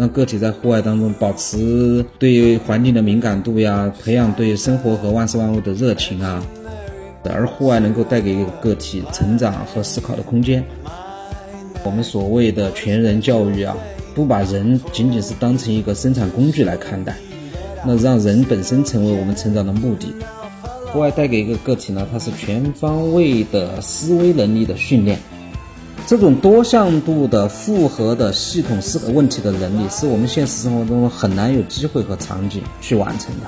让个体在户外当中保持对环境的敏感度呀，培养对生活和万事万物的热情啊。而户外能够带给一个个体成长和思考的空间。我们所谓的全人教育啊，不把人仅仅是当成一个生产工具来看待，那让人本身成为我们成长的目的。户外带给一个个体呢，它是全方位的思维能力的训练。这种多向度的复合的系统思考问题的能力，是我们现实生活中很难有机会和场景去完成的。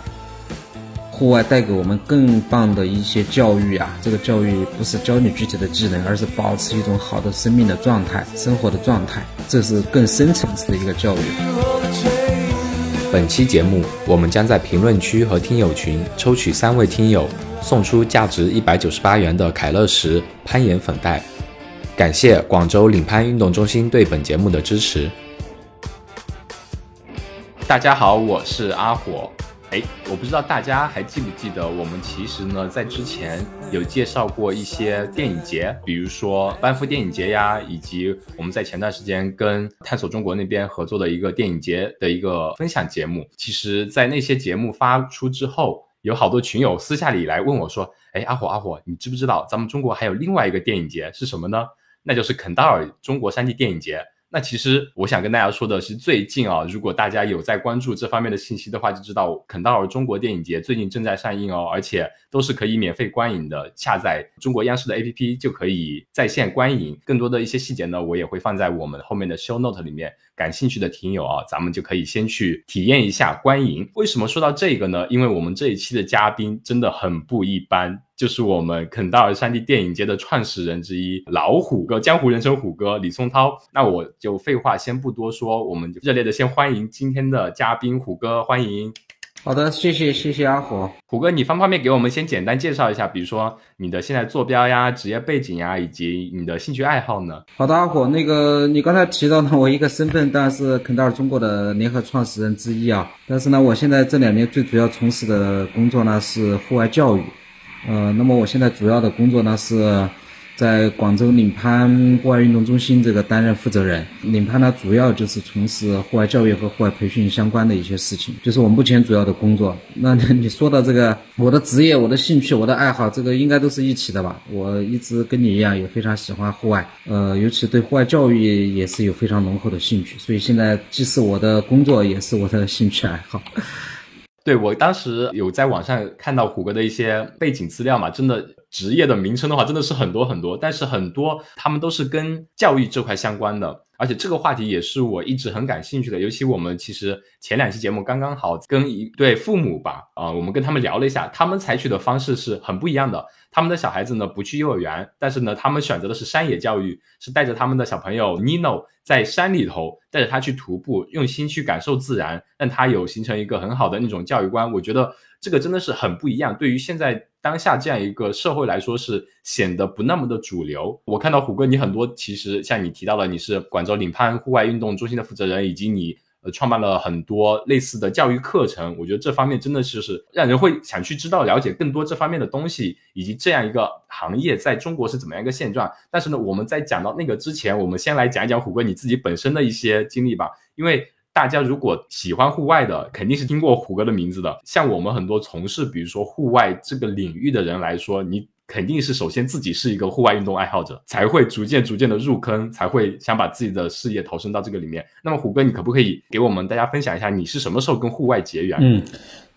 户外带给我们更棒的一些教育啊，这个教育不是教你具体的技能，而是保持一种好的生命的状态、生活的状态，这是更深层次的一个教育。本期节目，我们将在评论区和听友群抽取三位听友，送出价值一百九十八元的凯乐石攀岩粉袋。感谢广州领攀运动中心对本节目的支持。大家好，我是阿火。哎，我不知道大家还记不记得，我们其实呢在之前有介绍过一些电影节，比如说班夫电影节呀，以及我们在前段时间跟探索中国那边合作的一个电影节的一个分享节目。其实，在那些节目发出之后，有好多群友私下里来问我说：“哎，阿火阿火，你知不知道咱们中国还有另外一个电影节是什么呢？”那就是肯达尔中国山地电影节。那其实我想跟大家说的是，最近啊，如果大家有在关注这方面的信息的话，就知道肯达尔中国电影节最近正在上映哦，而且都是可以免费观影的，下载中国央视的 APP 就可以在线观影。更多的一些细节呢，我也会放在我们后面的 show note 里面。感兴趣的听友啊，咱们就可以先去体验一下观影。为什么说到这个呢？因为我们这一期的嘉宾真的很不一般。就是我们肯达尔山地电影节的创始人之一老虎哥，江湖人称虎哥李松涛。那我就废话先不多说，我们就热烈的先欢迎今天的嘉宾虎哥，欢迎。好的，谢谢谢谢阿火虎哥，你方不方便给我们先简单介绍一下，比如说你的现在坐标呀、职业背景呀，以及你的兴趣爱好呢？好的，阿火，那个你刚才提到呢，我一个身份当然是肯达尔中国的联合创始人之一啊，但是呢，我现在这两年最主要从事的工作呢是户外教育。呃，那么我现在主要的工作呢是，在广州领攀户外运动中心这个担任负责人。领攀呢主要就是从事户外教育和户外培训相关的一些事情，就是我目前主要的工作。那你 说到这个，我的职业、我的兴趣、我的爱好，这个应该都是一起的吧？我一直跟你一样，也非常喜欢户外，呃，尤其对户外教育也是有非常浓厚的兴趣。所以现在既是我的工作，也是我的兴趣爱好。对我当时有在网上看到虎哥的一些背景资料嘛，真的职业的名称的话，真的是很多很多，但是很多他们都是跟教育这块相关的。而且这个话题也是我一直很感兴趣的，尤其我们其实前两期节目刚刚好跟一对父母吧，啊，我们跟他们聊了一下，他们采取的方式是很不一样的。他们的小孩子呢不去幼儿园，但是呢他们选择的是山野教育，是带着他们的小朋友 Nino 在山里头，带着他去徒步，用心去感受自然，让他有形成一个很好的那种教育观。我觉得这个真的是很不一样，对于现在。当下这样一个社会来说，是显得不那么的主流。我看到虎哥，你很多其实像你提到了，你是广州领攀户外运动中心的负责人，以及你呃创办了很多类似的教育课程。我觉得这方面真的是是让人会想去知道了解更多这方面的东西，以及这样一个行业在中国是怎么样一个现状。但是呢，我们在讲到那个之前，我们先来讲一讲虎哥你自己本身的一些经历吧，因为。大家如果喜欢户外的，肯定是听过虎哥的名字的。像我们很多从事，比如说户外这个领域的人来说，你肯定是首先自己是一个户外运动爱好者，才会逐渐逐渐的入坑，才会想把自己的事业投身到这个里面。那么虎哥，你可不可以给我们大家分享一下，你是什么时候跟户外结缘？嗯。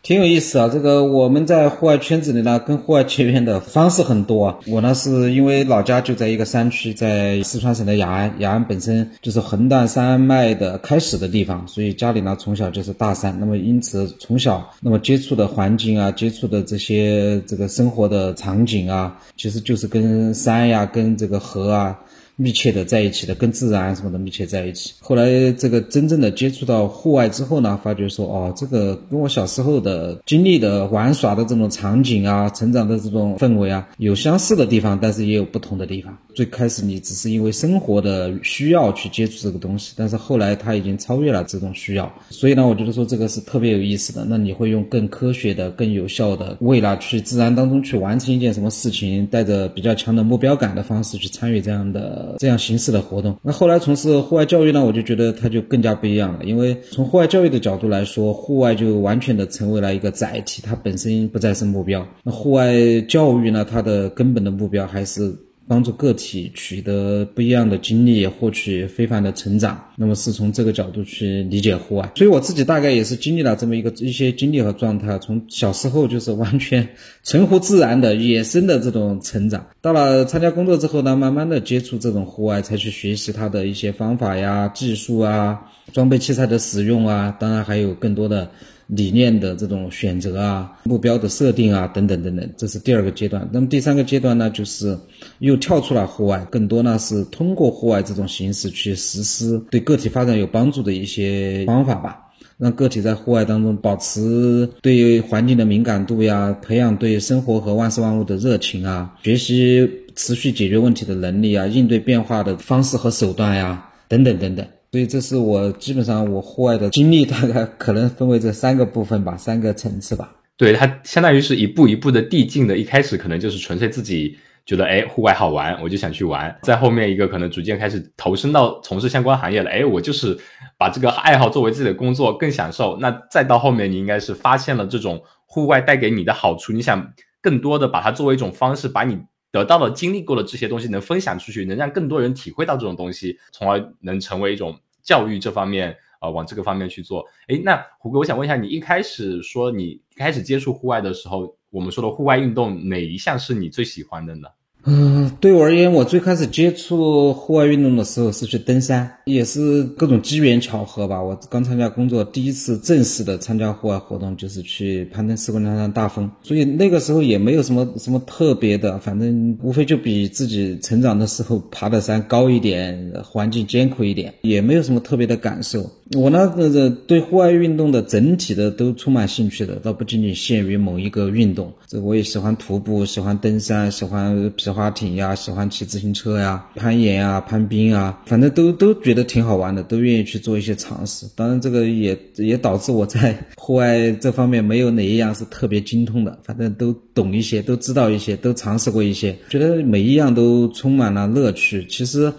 挺有意思啊，这个我们在户外圈子里呢，跟户外结缘的方式很多。我呢是因为老家就在一个山区，在四川省的雅安，雅安本身就是横断山脉的开始的地方，所以家里呢从小就是大山。那么因此从小那么接触的环境啊，接触的这些这个生活的场景啊，其实就是跟山呀，跟这个河啊。密切的在一起的，跟自然什么的密切在一起。后来这个真正的接触到户外之后呢，发觉说哦，这个跟我小时候的经历的玩耍的这种场景啊，成长的这种氛围啊，有相似的地方，但是也有不同的地方。最开始你只是因为生活的需要去接触这个东西，但是后来它已经超越了这种需要，所以呢，我觉得说这个是特别有意思的。那你会用更科学的、更有效的，为了去自然当中去完成一件什么事情，带着比较强的目标感的方式去参与这样的这样形式的活动。那后来从事户外教育呢，我就觉得它就更加不一样了，因为从户外教育的角度来说，户外就完全的成为了一个载体，它本身不再是目标。那户外教育呢，它的根本的目标还是。帮助个体取得不一样的经历，获取非凡的成长。那么是从这个角度去理解户外。所以我自己大概也是经历了这么一个一些经历和状态。从小时候就是完全纯乎自然的野生的这种成长，到了参加工作之后呢，慢慢的接触这种户外，才去学习它的一些方法呀、技术啊、装备器材的使用啊，当然还有更多的。理念的这种选择啊，目标的设定啊，等等等等，这是第二个阶段。那么第三个阶段呢，就是又跳出了户外，更多呢是通过户外这种形式去实施对个体发展有帮助的一些方法吧，让个体在户外当中保持对环境的敏感度呀，培养对生活和万事万物的热情啊，学习持续解决问题的能力啊，应对变化的方式和手段呀，等等等等。所以这是我基本上我户外的经历，大概可能分为这三个部分吧，三个层次吧。对，它相当于是一步一步的递进的。一开始可能就是纯粹自己觉得，哎，户外好玩，我就想去玩。在后面一个可能逐渐开始投身到从事相关行业了，哎，我就是把这个爱好作为自己的工作，更享受。那再到后面，你应该是发现了这种户外带给你的好处，你想更多的把它作为一种方式，把你得到了、经历过了这些东西能分享出去，能让更多人体会到这种东西，从而能成为一种。教育这方面，呃，往这个方面去做。哎，那胡哥，我想问一下，你一开始说你开始接触户外的时候，我们说的户外运动哪一项是你最喜欢的呢？嗯，对我而言，我最开始接触户外运动的时候是去登山，也是各种机缘巧合吧。我刚参加工作，第一次正式的参加户外活动就是去攀登四姑娘山大峰，所以那个时候也没有什么什么特别的，反正无非就比自己成长的时候爬的山高一点，环境艰苦一点，也没有什么特别的感受。我呢，呃，对户外运动的整体的都充满兴趣的，倒不仅仅限于某一个运动。这我也喜欢徒步，喜欢登山，喜欢皮划艇呀，喜欢骑自行车呀，攀岩啊，攀冰啊，反正都都觉得挺好玩的，都愿意去做一些尝试。当然，这个也也导致我在户外这方面没有哪一样是特别精通的，反正都懂一些，都知道一些，都尝试过一些，觉得每一样都充满了乐趣。其实。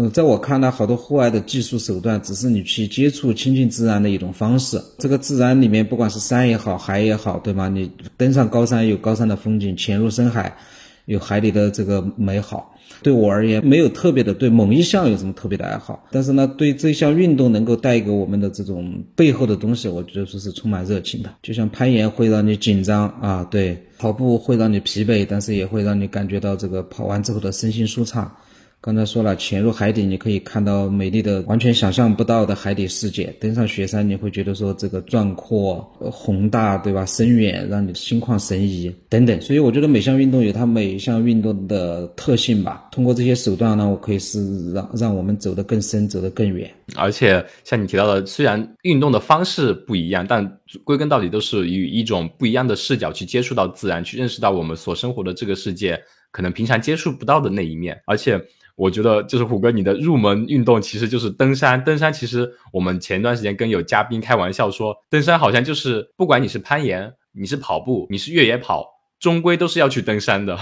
嗯，在我看来，好多户外的技术手段只是你去接触亲近自然的一种方式。这个自然里面，不管是山也好，海也好，对吗？你登上高山有高山的风景，潜入深海有海里的这个美好。对我而言，没有特别的对某一项有什么特别的爱好，但是呢，对这项运动能够带给我们的这种背后的东西，我觉得说是充满热情的。就像攀岩会让你紧张啊，对，跑步会让你疲惫，但是也会让你感觉到这个跑完之后的身心舒畅。刚才说了，潜入海底，你可以看到美丽的、完全想象不到的海底世界；登上雪山，你会觉得说这个壮阔、宏大，对吧？深远，让你心旷神怡等等。所以我觉得每项运动有它每一项运动的特性吧。通过这些手段呢，我可以是让让我们走得更深，走得更远。而且像你提到的，虽然运动的方式不一样，但归根到底都是以一种不一样的视角去接触到自然，去认识到我们所生活的这个世界可能平常接触不到的那一面，而且。我觉得就是虎哥，你的入门运动其实就是登山。登山其实我们前段时间跟有嘉宾开玩笑说，登山好像就是不管你是攀岩，你是跑步，你是越野跑，终归都是要去登山的。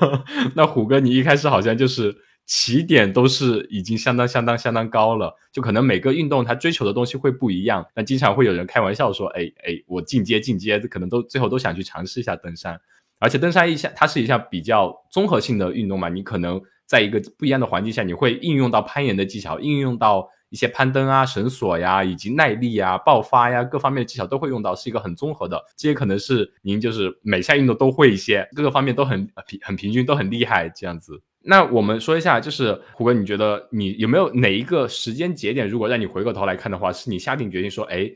那虎哥，你一开始好像就是起点都是已经相当相当相当高了，就可能每个运动它追求的东西会不一样。那经常会有人开玩笑说，哎哎，我进阶进阶，可能都最后都想去尝试一下登山。而且登山一项它是一项比较综合性的运动嘛，你可能。在一个不一样的环境下，你会应用到攀岩的技巧，应用到一些攀登啊、绳索呀，以及耐力啊、爆发呀各方面的技巧都会用到，是一个很综合的。这些可能是您就是每项运动都会一些，各个方面都很平很平均，都很厉害这样子。那我们说一下，就是胡哥，你觉得你有没有哪一个时间节点，如果让你回过头来看的话，是你下定决心说，哎，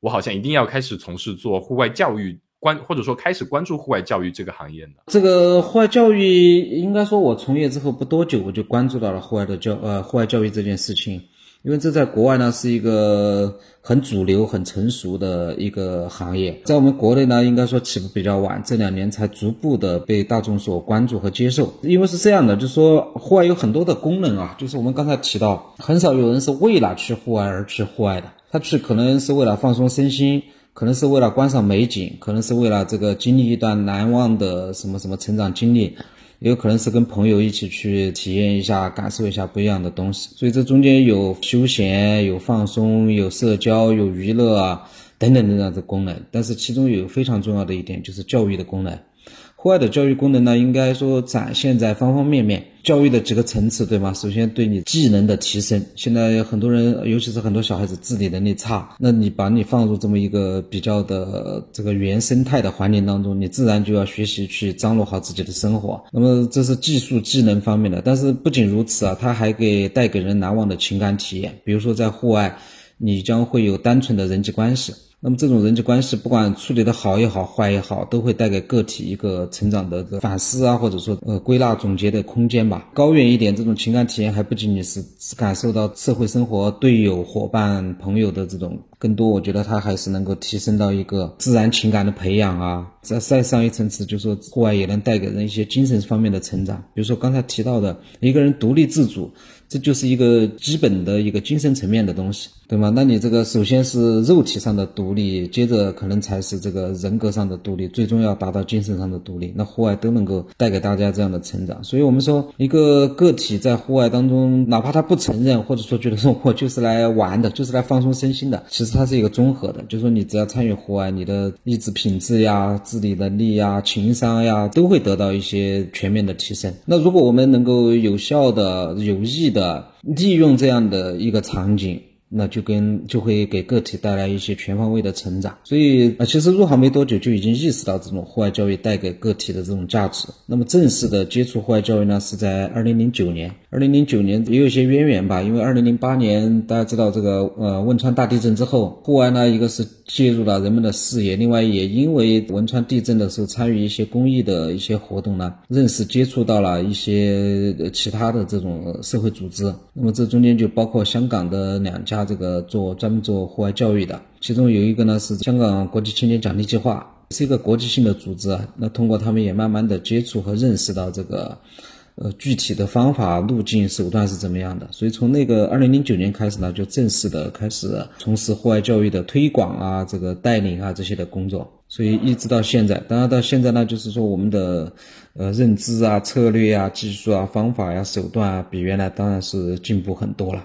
我好像一定要开始从事做户外教育？关或者说开始关注户外教育这个行业呢？这个户外教育，应该说我从业之后不多久，我就关注到了户外的教呃户外教育这件事情。因为这在国外呢是一个很主流、很成熟的一个行业，在我们国内呢，应该说起步比较晚，这两年才逐步的被大众所关注和接受。因为是这样的，就是说户外有很多的功能啊，就是我们刚才提到，很少有人是为了去户外而去户外的，他去可能是为了放松身心。可能是为了观赏美景，可能是为了这个经历一段难忘的什么什么成长经历，也有可能是跟朋友一起去体验一下、感受一下不一样的东西。所以这中间有休闲、有放松、有社交、有娱乐啊等等等等的功能。但是其中有非常重要的一点就是教育的功能。户外的教育功能呢，应该说展现在方方面面，教育的几个层次，对吗？首先对你技能的提升，现在很多人，尤其是很多小孩子自理能力差，那你把你放入这么一个比较的这个原生态的环境当中，你自然就要学习去张罗好自己的生活。那么这是技术技能方面的，但是不仅如此啊，它还给带给人难忘的情感体验。比如说在户外，你将会有单纯的人际关系。那么这种人际关系，不管处理的好也好，坏也好，都会带给个体一个成长的反思啊，或者说呃归纳总结的空间吧。高远一点，这种情感体验还不仅仅是感受到社会生活、队友、伙伴、朋友的这种，更多我觉得它还是能够提升到一个自然情感的培养啊。再再上一层次，就说户外也能带给人一些精神方面的成长。比如说刚才提到的一个人独立自主。这就是一个基本的一个精神层面的东西，对吗？那你这个首先是肉体上的独立，接着可能才是这个人格上的独立，最终要达到精神上的独立。那户外都能够带给大家这样的成长。所以，我们说一个个体在户外当中，哪怕他不承认，或者说觉得说我就是来玩的，就是来放松身心的，其实它是一个综合的。就是说，你只要参与户外，你的意志品质呀、自理能力呀、情商呀，都会得到一些全面的提升。那如果我们能够有效的、有益的利用这样的一个场景。那就跟就会给个体带来一些全方位的成长，所以啊，其实入行没多久就已经意识到这种户外教育带给个体的这种价值。那么正式的接触户外教育呢，是在二零零九年。二零零九年也有一些渊源吧，因为二零零八年大家知道这个呃汶川大地震之后，户外呢一个是介入了人们的视野，另外也因为汶川地震的时候参与一些公益的一些活动呢，认识接触到了一些其他的这种社会组织。那么这中间就包括香港的两家。这个做专门做户外教育的，其中有一个呢是香港国际青年奖励计划，是一个国际性的组织。那通过他们也慢慢的接触和认识到这个，呃，具体的方法、路径、手段是怎么样的。所以从那个二零零九年开始呢，就正式的开始从事户外教育的推广啊、这个带领啊这些的工作。所以一直到现在，当然到现在呢，就是说我们的呃认知啊、策略啊、技术啊、方法呀、手段啊，比原来当然是进步很多了。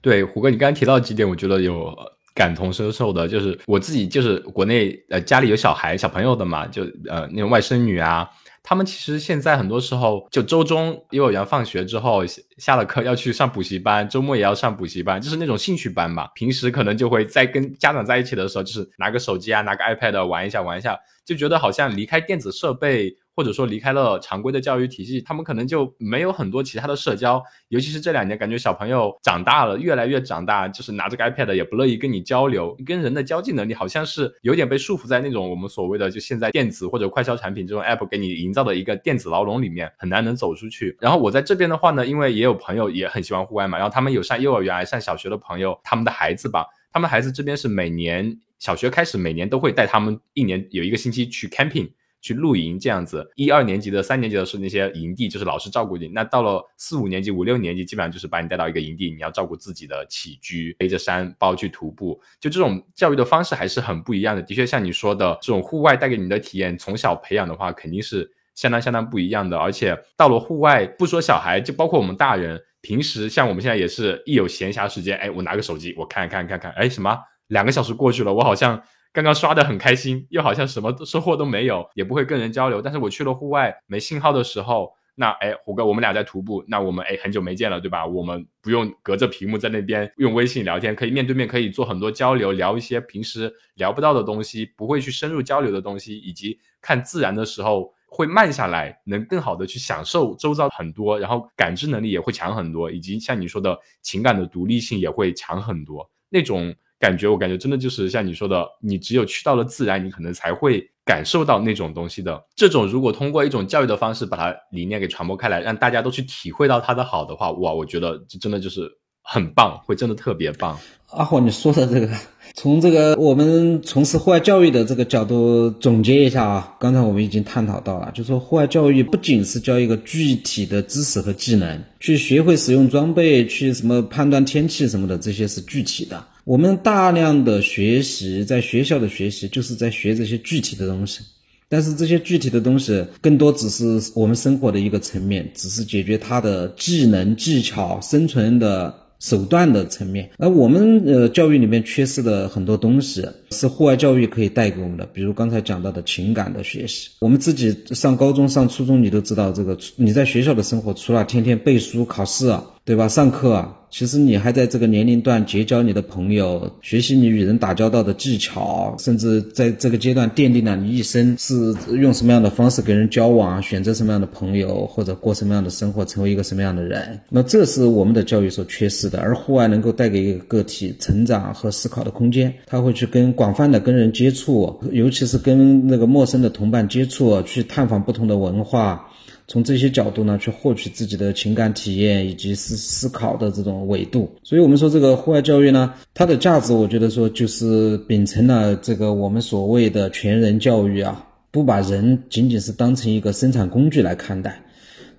对，胡哥，你刚刚提到几点，我觉得有感同身受的，就是我自己就是国内呃家里有小孩小朋友的嘛，就呃那种外甥女啊，他们其实现在很多时候就周中幼儿园放学之后下了课要去上补习班，周末也要上补习班，就是那种兴趣班嘛。平时可能就会在跟家长在一起的时候，就是拿个手机啊，拿个 iPad 玩一下玩一下，就觉得好像离开电子设备。或者说离开了常规的教育体系，他们可能就没有很多其他的社交。尤其是这两年，感觉小朋友长大了，越来越长大，就是拿着个 iPad 也不乐意跟你交流，跟人的交际能力好像是有点被束缚在那种我们所谓的就现在电子或者快消产品这种 app 给你营造的一个电子牢笼里面，很难能走出去。然后我在这边的话呢，因为也有朋友也很喜欢户外嘛，然后他们有上幼儿园、上小学的朋友，他们的孩子吧，他们孩子这边是每年小学开始，每年都会带他们一年有一个星期去 camping。去露营这样子，一二年级的、三年级的是那些营地，就是老师照顾你。那到了四五年级、五六年级，基本上就是把你带到一个营地，你要照顾自己的起居，背着山包去徒步。就这种教育的方式还是很不一样的。的确，像你说的这种户外带给你的体验，从小培养的话，肯定是相当相当不一样的。而且到了户外，不说小孩，就包括我们大人，平时像我们现在也是一有闲暇时间，哎，我拿个手机，我看看看看，哎，什么两个小时过去了，我好像。刚刚刷的很开心，又好像什么收获都没有，也不会跟人交流。但是我去了户外没信号的时候，那哎，虎哥，我们俩在徒步，那我们哎很久没见了，对吧？我们不用隔着屏幕在那边用微信聊天，可以面对面，可以做很多交流，聊一些平时聊不到的东西，不会去深入交流的东西，以及看自然的时候会慢下来，能更好的去享受周遭很多，然后感知能力也会强很多，以及像你说的情感的独立性也会强很多，那种。感觉我感觉真的就是像你说的，你只有去到了自然，你可能才会感受到那种东西的。这种如果通过一种教育的方式把它理念给传播开来，让大家都去体会到它的好的话，哇，我觉得这真的就是很棒，会真的特别棒。阿火，你说的这个，从这个我们从事户外教育的这个角度总结一下啊，刚才我们已经探讨到了，就说户外教育不仅是教一个具体的知识和技能，去学会使用装备，去什么判断天气什么的，这些是具体的。我们大量的学习，在学校的学习，就是在学这些具体的东西。但是这些具体的东西，更多只是我们生活的一个层面，只是解决它的技能、技巧、生存的手段的层面。而我们呃教育里面缺失的很多东西，是户外教育可以带给我们的。比如刚才讲到的情感的学习，我们自己上高中、上初中，你都知道这个。你在学校的生活，除了天天背书、考试，对吧？上课啊。其实你还在这个年龄段结交你的朋友，学习你与人打交道的技巧，甚至在这个阶段奠定了你一生是用什么样的方式跟人交往，选择什么样的朋友，或者过什么样的生活，成为一个什么样的人。那这是我们的教育所缺失的。而户外能够带给一个个体成长和思考的空间，他会去跟广泛的跟人接触，尤其是跟那个陌生的同伴接触，去探访不同的文化。从这些角度呢，去获取自己的情感体验以及思思考的这种维度。所以，我们说这个户外教育呢，它的价值，我觉得说就是秉承了这个我们所谓的全人教育啊，不把人仅仅是当成一个生产工具来看待。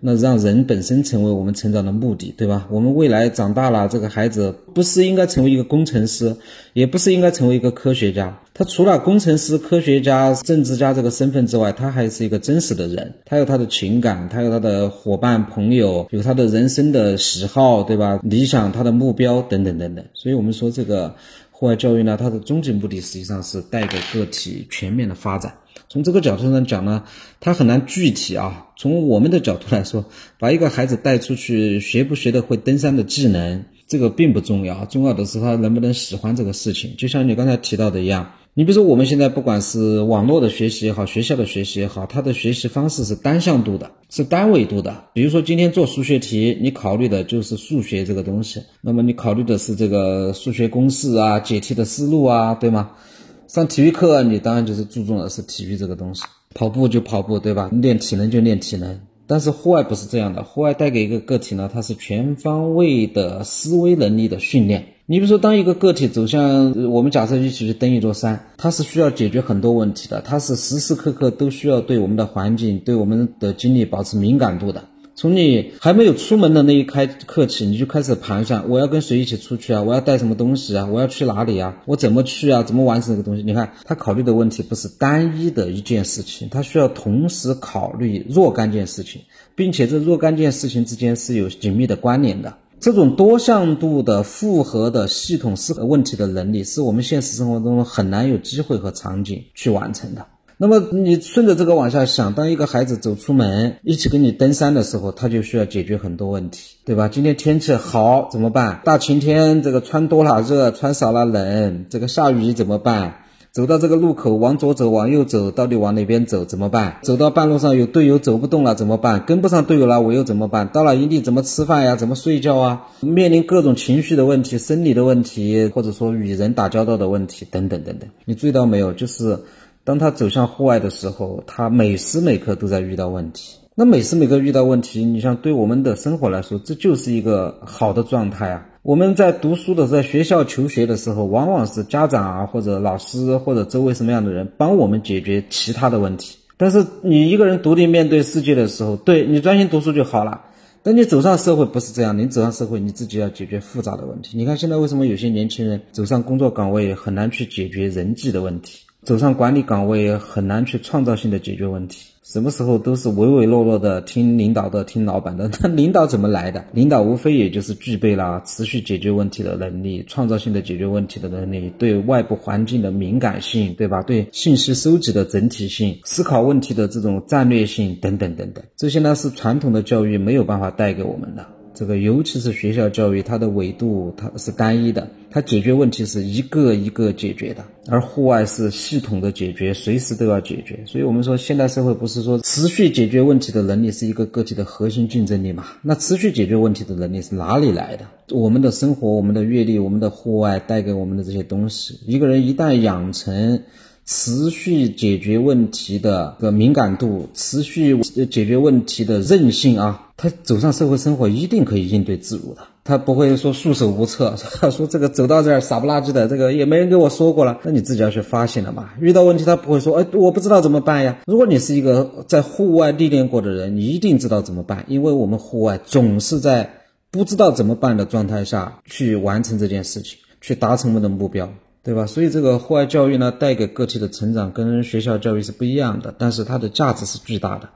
那让人本身成为我们成长的目的，对吧？我们未来长大了，这个孩子不是应该成为一个工程师，也不是应该成为一个科学家。他除了工程师、科学家、政治家这个身份之外，他还是一个真实的人。他有他的情感，他有他的伙伴、朋友，有他的人生的喜好，对吧？理想、他的目标等等等等。所以，我们说这个户外教育呢，它的终极目的实际上是带给个体全面的发展。从这个角度上讲呢，它很难具体啊。从我们的角度来说，把一个孩子带出去，学不学得会登山的技能，这个并不重要，重要的是他能不能喜欢这个事情。就像你刚才提到的一样，你比如说我们现在不管是网络的学习也好，学校的学习也好，它的学习方式是单向度的，是单维度的。比如说今天做数学题，你考虑的就是数学这个东西，那么你考虑的是这个数学公式啊，解题的思路啊，对吗？上体育课，你当然就是注重的是体育这个东西，跑步就跑步，对吧？练体能就练体能。但是户外不是这样的，户外带给一个个体呢，它是全方位的思维能力的训练。你比如说，当一个个体走向我们假设一起去登一座山，它是需要解决很多问题的，它是时时刻刻都需要对我们的环境、对我们的经历保持敏感度的。从你还没有出门的那一开刻起，你就开始盘算，我要跟谁一起出去啊？我要带什么东西啊？我要去哪里啊？我怎么去啊？怎么完成这个东西？你看他考虑的问题不是单一的一件事情，他需要同时考虑若干件事情，并且这若干件事情之间是有紧密的关联的。这种多向度的复合的系统思考问题的能力，是我们现实生活中很难有机会和场景去完成的。那么你顺着这个往下想，当一个孩子走出门一起跟你登山的时候，他就需要解决很多问题，对吧？今天天气好怎么办？大晴天，这个穿多了热，穿少了冷。这个下雨怎么办？走到这个路口，往左走，往右走，到底往哪边走？怎么办？走到半路上有队友走不动了怎么办？跟不上队友了我又怎么办？到了营地怎么吃饭呀？怎么睡觉啊？面临各种情绪的问题、生理的问题，或者说与人打交道的问题等等等等。你注意到没有？就是。当他走向户外的时候，他每时每刻都在遇到问题。那每时每刻遇到问题，你像对我们的生活来说，这就是一个好的状态啊。我们在读书的，在学校求学的时候，往往是家长啊，或者老师，或者周围什么样的人帮我们解决其他的问题。但是你一个人独立面对世界的时候，对你专心读书就好了。但你走上社会不是这样，你走上社会，你自己要解决复杂的问题。你看现在为什么有些年轻人走上工作岗位很难去解决人际的问题？走上管理岗位很难去创造性的解决问题，什么时候都是唯唯诺诺的听领导的、听老板的。那领导怎么来的？领导无非也就是具备了 持续解决问题的能力、创造性的解决问题的能力、对外部环境的敏感性，对吧？对信息收集的整体性、思考问题的这种战略性等等等等，这些呢是传统的教育没有办法带给我们的。这个尤其是学校教育，它的维度它是单一的，它解决问题是一个一个解决的，而户外是系统的解决，随时都要解决。所以，我们说现代社会不是说持续解决问题的能力是一个个体的核心竞争力嘛？那持续解决问题的能力是哪里来的？我们的生活、我们的阅历、我们的户外带给我们的这些东西，一个人一旦养成。持续解决问题的个敏感度，持续解决问题的韧性啊，他走上社会生活一定可以应对自如的。他不会说束手无策，说这个走到这儿傻不拉几的，这个也没人跟我说过了，那你自己要去发现了嘛。遇到问题他不会说，哎，我不知道怎么办呀。如果你是一个在户外历练过的人，你一定知道怎么办，因为我们户外总是在不知道怎么办的状态下去完成这件事情，去达成我们的目标，对吧？所以这个户外教育呢，带给个体的成长跟学校教育是不一样的，但是它的价值是巨大的。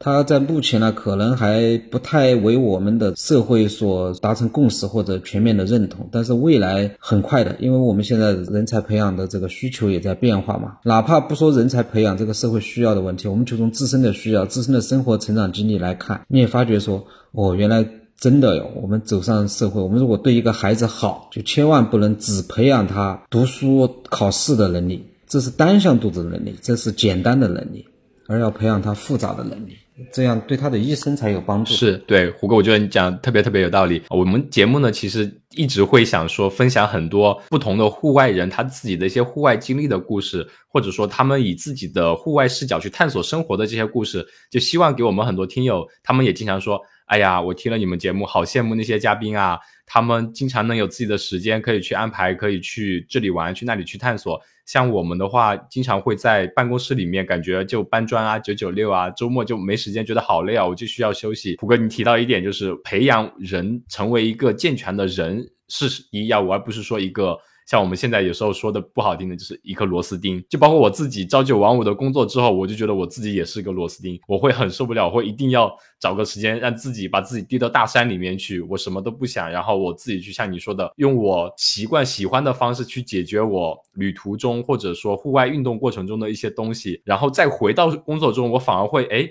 它在目前呢，可能还不太为我们的社会所达成共识或者全面的认同，但是未来很快的，因为我们现在人才培养的这个需求也在变化嘛。哪怕不说人才培养这个社会需要的问题，我们就从自身的需要、自身的生活成长经历来看，你也发觉说，哦，原来真的哟。我们走上社会，我们如果对一个孩子好，就千万不能只培养他读书考试的能力，这是单向度的能力，这是简单的能力，而要培养他复杂的能力。这样对他的一生才有帮助。是对胡哥，我觉得你讲特别特别有道理。我们节目呢，其实一直会想说分享很多不同的户外人他自己的一些户外经历的故事，或者说他们以自己的户外视角去探索生活的这些故事，就希望给我们很多听友，他们也经常说：“哎呀，我听了你们节目，好羡慕那些嘉宾啊，他们经常能有自己的时间可以去安排，可以去这里玩，去那里去探索。”像我们的话，经常会在办公室里面，感觉就搬砖啊、九九六啊，周末就没时间，觉得好累啊，我就需要休息。虎哥，你提到一点，就是培养人成为一个健全的人是一要务，而不是说一个。像我们现在有时候说的不好听的，就是一颗螺丝钉。就包括我自己朝九晚五的工作之后，我就觉得我自己也是一个螺丝钉，我会很受不了，会一定要找个时间让自己把自己丢到大山里面去，我什么都不想，然后我自己去像你说的，用我习惯喜欢的方式去解决我旅途中或者说户外运动过程中的一些东西，然后再回到工作中，我反而会哎。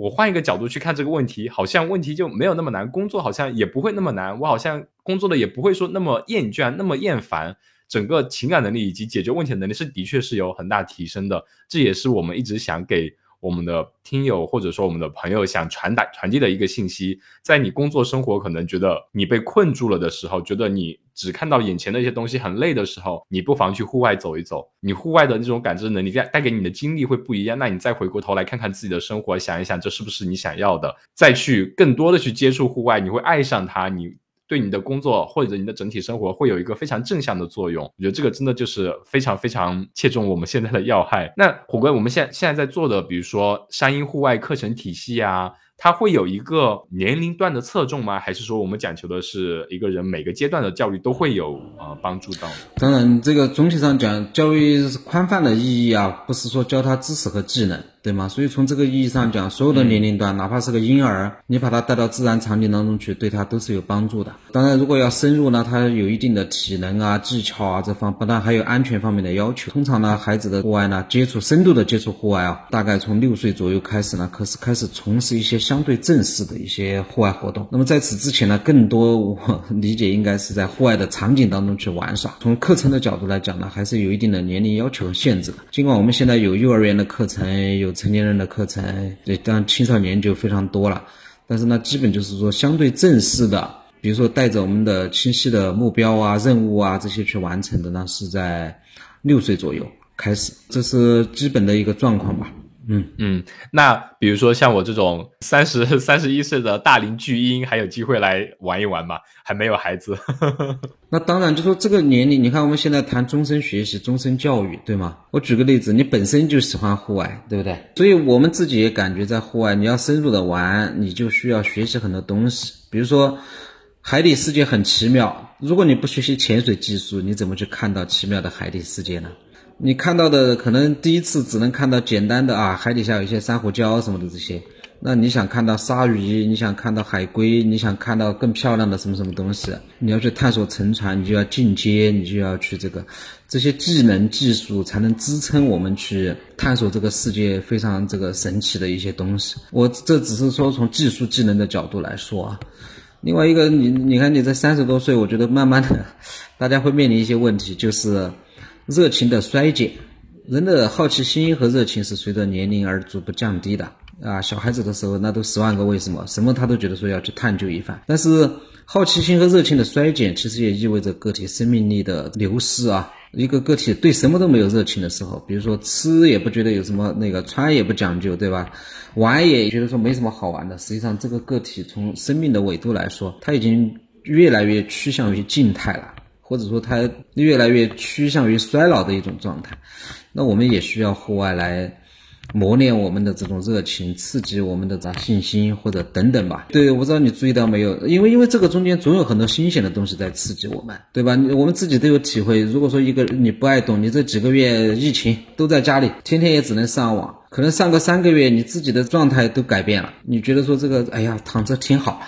我换一个角度去看这个问题，好像问题就没有那么难，工作好像也不会那么难，我好像工作的也不会说那么厌倦、那么厌烦，整个情感能力以及解决问题的能力是的确是有很大提升的，这也是我们一直想给。我们的听友或者说我们的朋友想传达传递的一个信息，在你工作生活可能觉得你被困住了的时候，觉得你只看到眼前的一些东西很累的时候，你不妨去户外走一走。你户外的那种感知能力带带给你的经历会不一样。那你再回过头来看看自己的生活，想一想这是不是你想要的，再去更多的去接触户外，你会爱上它。你。对你的工作或者你的整体生活会有一个非常正向的作用，我觉得这个真的就是非常非常切中我们现在的要害。那虎哥，我们现现在在做的，比如说山鹰户外课程体系啊。它会有一个年龄段的侧重吗？还是说我们讲求的是一个人每个阶段的教育都会有呃帮助到？当然，这个总体上讲，教育是宽泛的意义啊，不是说教他知识和技能，对吗？所以从这个意义上讲，所有的年龄段，哪怕是个婴儿，你把他带到自然场景当中去，对他都是有帮助的。当然，如果要深入呢，他有一定的体能啊、技巧啊这方，不但还有安全方面的要求。通常呢，孩子的户外呢，接触深度的接触户外啊，大概从六岁左右开始呢，可是开始从事一些。相对正式的一些户外活动，那么在此之前呢，更多我理解应该是在户外的场景当中去玩耍。从课程的角度来讲呢，还是有一定的年龄要求和限制的。尽管我们现在有幼儿园的课程，有成年人的课程，对，当然青少年就非常多了。但是呢，基本就是说相对正式的，比如说带着我们的清晰的目标啊、任务啊这些去完成的呢，是在六岁左右开始，这是基本的一个状况吧。嗯嗯，那比如说像我这种三十 三十一岁的大龄巨婴，还有机会来玩一玩吗？还没有孩子。那当然，就说这个年龄，你看我们现在谈终身学习、终身教育，对吗？我举个例子，你本身就喜欢户外，对不对？所以我们自己也感觉在户外，你要深入的玩，你就需要学习很多东西。比如说，海底世界很奇妙，如果你不学习潜水技术，你怎么去看到奇妙的海底世界呢？你看到的可能第一次只能看到简单的啊，海底下有一些珊瑚礁什么的这些。那你想看到鲨鱼，你想看到海龟，你想看到更漂亮的什么什么东西，你要去探索沉船，你就要进阶，你就要去这个这些技能技术才能支撑我们去探索这个世界非常这个神奇的一些东西。我这只是说从技术技能的角度来说啊。另外一个，你你看你在三十多岁，我觉得慢慢的大家会面临一些问题，就是。热情的衰减，人的好奇心和热情是随着年龄而逐步降低的啊。小孩子的时候，那都十万个为什么，什么他都觉得说要去探究一番。但是好奇心和热情的衰减，其实也意味着个体生命力的流失啊。一个个体对什么都没有热情的时候，比如说吃也不觉得有什么那个，穿也不讲究，对吧？玩也觉得说没什么好玩的。实际上，这个个体从生命的纬度来说，他已经。越来越趋向于静态了，或者说它越来越趋向于衰老的一种状态。那我们也需要户外来。磨练我们的这种热情，刺激我们的这信心，或者等等吧。对，我不知道你注意到没有？因为因为这个中间总有很多新鲜的东西在刺激我们，对吧？我们自己都有体会。如果说一个你不爱动，你这几个月疫情都在家里，天天也只能上网，可能上个三个月，你自己的状态都改变了。你觉得说这个，哎呀，躺着挺好。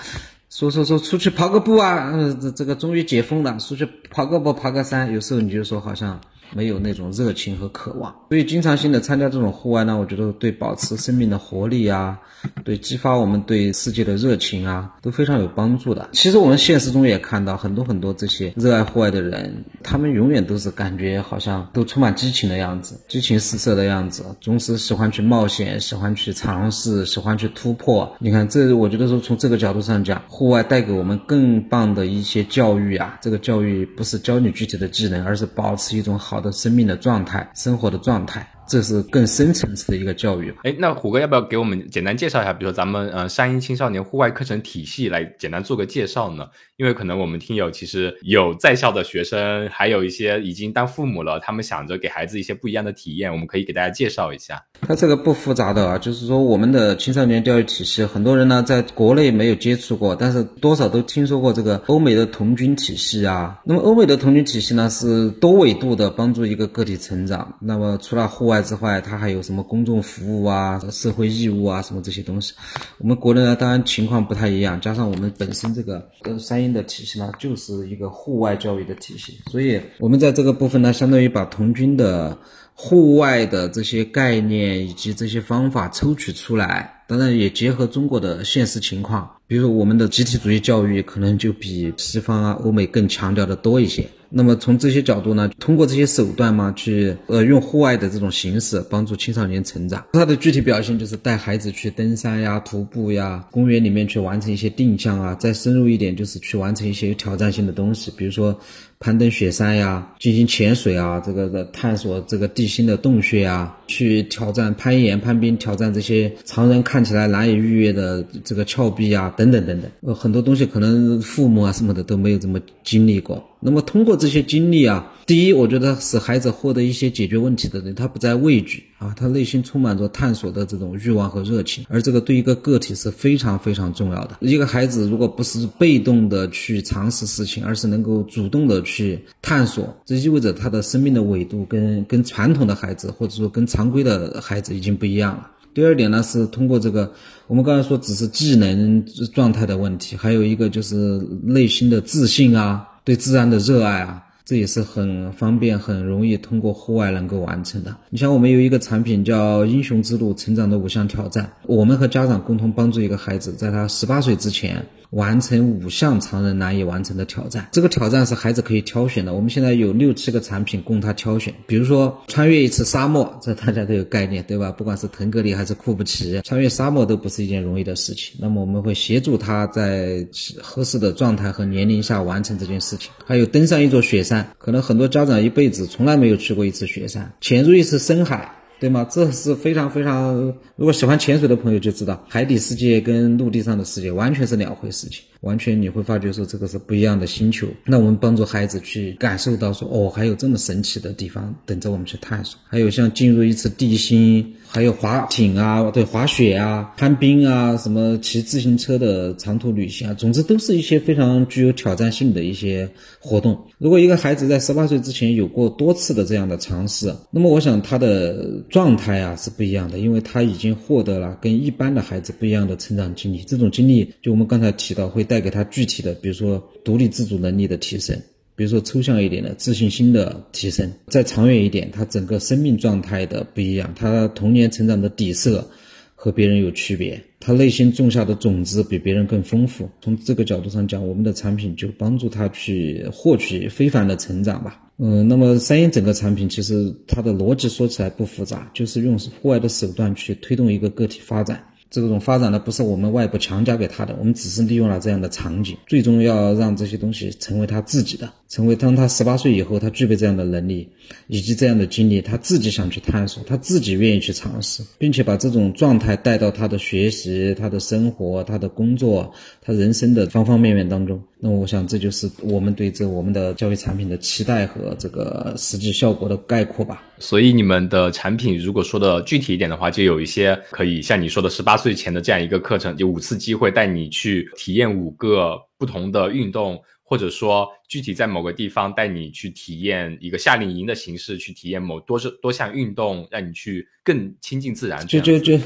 说说说，出去跑个步啊，嗯，这这个终于解封了，出去跑个步，爬个山，有时候你就说好像。没有那种热情和渴望，所以经常性的参加这种户外呢，我觉得对保持生命的活力啊，对激发我们对世界的热情啊，都非常有帮助的。其实我们现实中也看到很多很多这些热爱户外的人，他们永远都是感觉好像都充满激情的样子，激情四射的样子，总是喜欢去冒险，喜欢去尝试，喜欢去突破。你看，这我觉得说从这个角度上讲，户外带给我们更棒的一些教育啊，这个教育不是教你具体的技能，而是保持一种好。的生命的状态，生活的状态。这是更深层次的一个教育。哎，那虎哥要不要给我们简单介绍一下，比如说咱们呃山鹰青少年户外课程体系来简单做个介绍呢？因为可能我们听友其实有在校的学生，还有一些已经当父母了，他们想着给孩子一些不一样的体验，我们可以给大家介绍一下。它这个不复杂的啊，就是说我们的青少年教育体系，很多人呢在国内没有接触过，但是多少都听说过这个欧美的童军体系啊。那么欧美的童军体系呢是多维度的帮助一个个体成长。那么除了户外，之外，它还有什么公众服务啊、社会义务啊，什么这些东西。我们国内呢，当然情况不太一样，加上我们本身这个呃三英的体系呢，就是一个户外教育的体系，所以我们在这个部分呢，相当于把童军的户外的这些概念以及这些方法抽取出来，当然也结合中国的现实情况，比如说我们的集体主义教育可能就比西方啊、欧美更强调的多一些。那么从这些角度呢，通过这些手段嘛，去呃用户外的这种形式帮助青少年成长。它的具体表现就是带孩子去登山呀、徒步呀，公园里面去完成一些定向啊。再深入一点，就是去完成一些有挑战性的东西，比如说攀登雪山呀、进行潜水啊，这个的探索这个地心的洞穴啊，去挑战攀岩、攀冰，挑战这些常人看起来难以逾越的这个峭壁啊，等等等等。呃，很多东西可能父母啊什么的都没有这么经历过。那么通过这些经历啊，第一，我觉得使孩子获得一些解决问题的人，他不再畏惧啊，他内心充满着探索的这种欲望和热情，而这个对一个个体是非常非常重要的。一个孩子如果不是被动的去尝试事情，而是能够主动的去探索，这意味着他的生命的纬度跟跟传统的孩子或者说跟常规的孩子已经不一样了。第二点呢，是通过这个，我们刚才说只是技能状态的问题，还有一个就是内心的自信啊。对自然的热爱啊，这也是很方便、很容易通过户外能够完成的。你像我们有一个产品叫“英雄之路：成长的五项挑战”，我们和家长共同帮助一个孩子，在他十八岁之前。完成五项常人难以完成的挑战，这个挑战是孩子可以挑选的。我们现在有六七个产品供他挑选，比如说穿越一次沙漠，这大家都有概念，对吧？不管是腾格里还是库布齐，穿越沙漠都不是一件容易的事情。那么我们会协助他在合适的状态和年龄下完成这件事情。还有登上一座雪山，可能很多家长一辈子从来没有去过一次雪山，潜入一次深海。对吗？这是非常非常，如果喜欢潜水的朋友就知道，海底世界跟陆地上的世界完全是两回事情。完全你会发觉说这个是不一样的星球。那我们帮助孩子去感受到说哦，还有这么神奇的地方等着我们去探索。还有像进入一次地心，还有滑艇啊，对，滑雪啊，攀冰啊，什么骑自行车的长途旅行啊，总之都是一些非常具有挑战性的一些活动。如果一个孩子在十八岁之前有过多次的这样的尝试，那么我想他的状态啊是不一样的，因为他已经获得了跟一般的孩子不一样的成长经历。这种经历，就我们刚才提到会。带给他具体的，比如说独立自主能力的提升，比如说抽象一点的自信心的提升，再长远一点，他整个生命状态的不一样，他童年成长的底色和别人有区别，他内心种下的种子比别人更丰富。从这个角度上讲，我们的产品就帮助他去获取非凡的成长吧。嗯，那么三英整个产品其实它的逻辑说起来不复杂，就是用户外的手段去推动一个个体发展。这种发展呢，不是我们外部强加给他的，我们只是利用了这样的场景，最终要让这些东西成为他自己的，成为当他十八岁以后，他具备这样的能力以及这样的经历，他自己想去探索，他自己愿意去尝试，并且把这种状态带到他的学习、他的生活、他的工作、他人生的方方面面当中。那我想这就是我们对这我们的教育产品的期待和这个实际效果的概括吧。所以你们的产品如果说的具体一点的话，就有一些可以像你说的十八岁前的这样一个课程，就五次机会带你去体验五个不同的运动。或者说，具体在某个地方带你去体验一个夏令营的形式，去体验某多多项运动，让你去更亲近自然。就就就，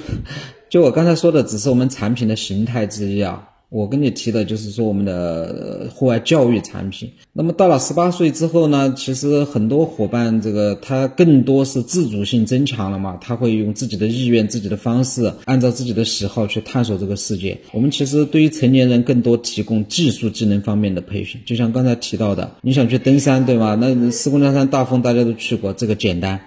就我刚才说的，只是我们产品的形态之一啊。我跟你提的就是说我们的户外教育产品。那么到了十八岁之后呢，其实很多伙伴这个他更多是自主性增强了嘛，他会用自己的意愿、自己的方式，按照自己的喜好去探索这个世界。我们其实对于成年人更多提供技术技能方面的培训，就像刚才提到的，你想去登山对吗？那四姑娘山大峰大家都去过，这个简单。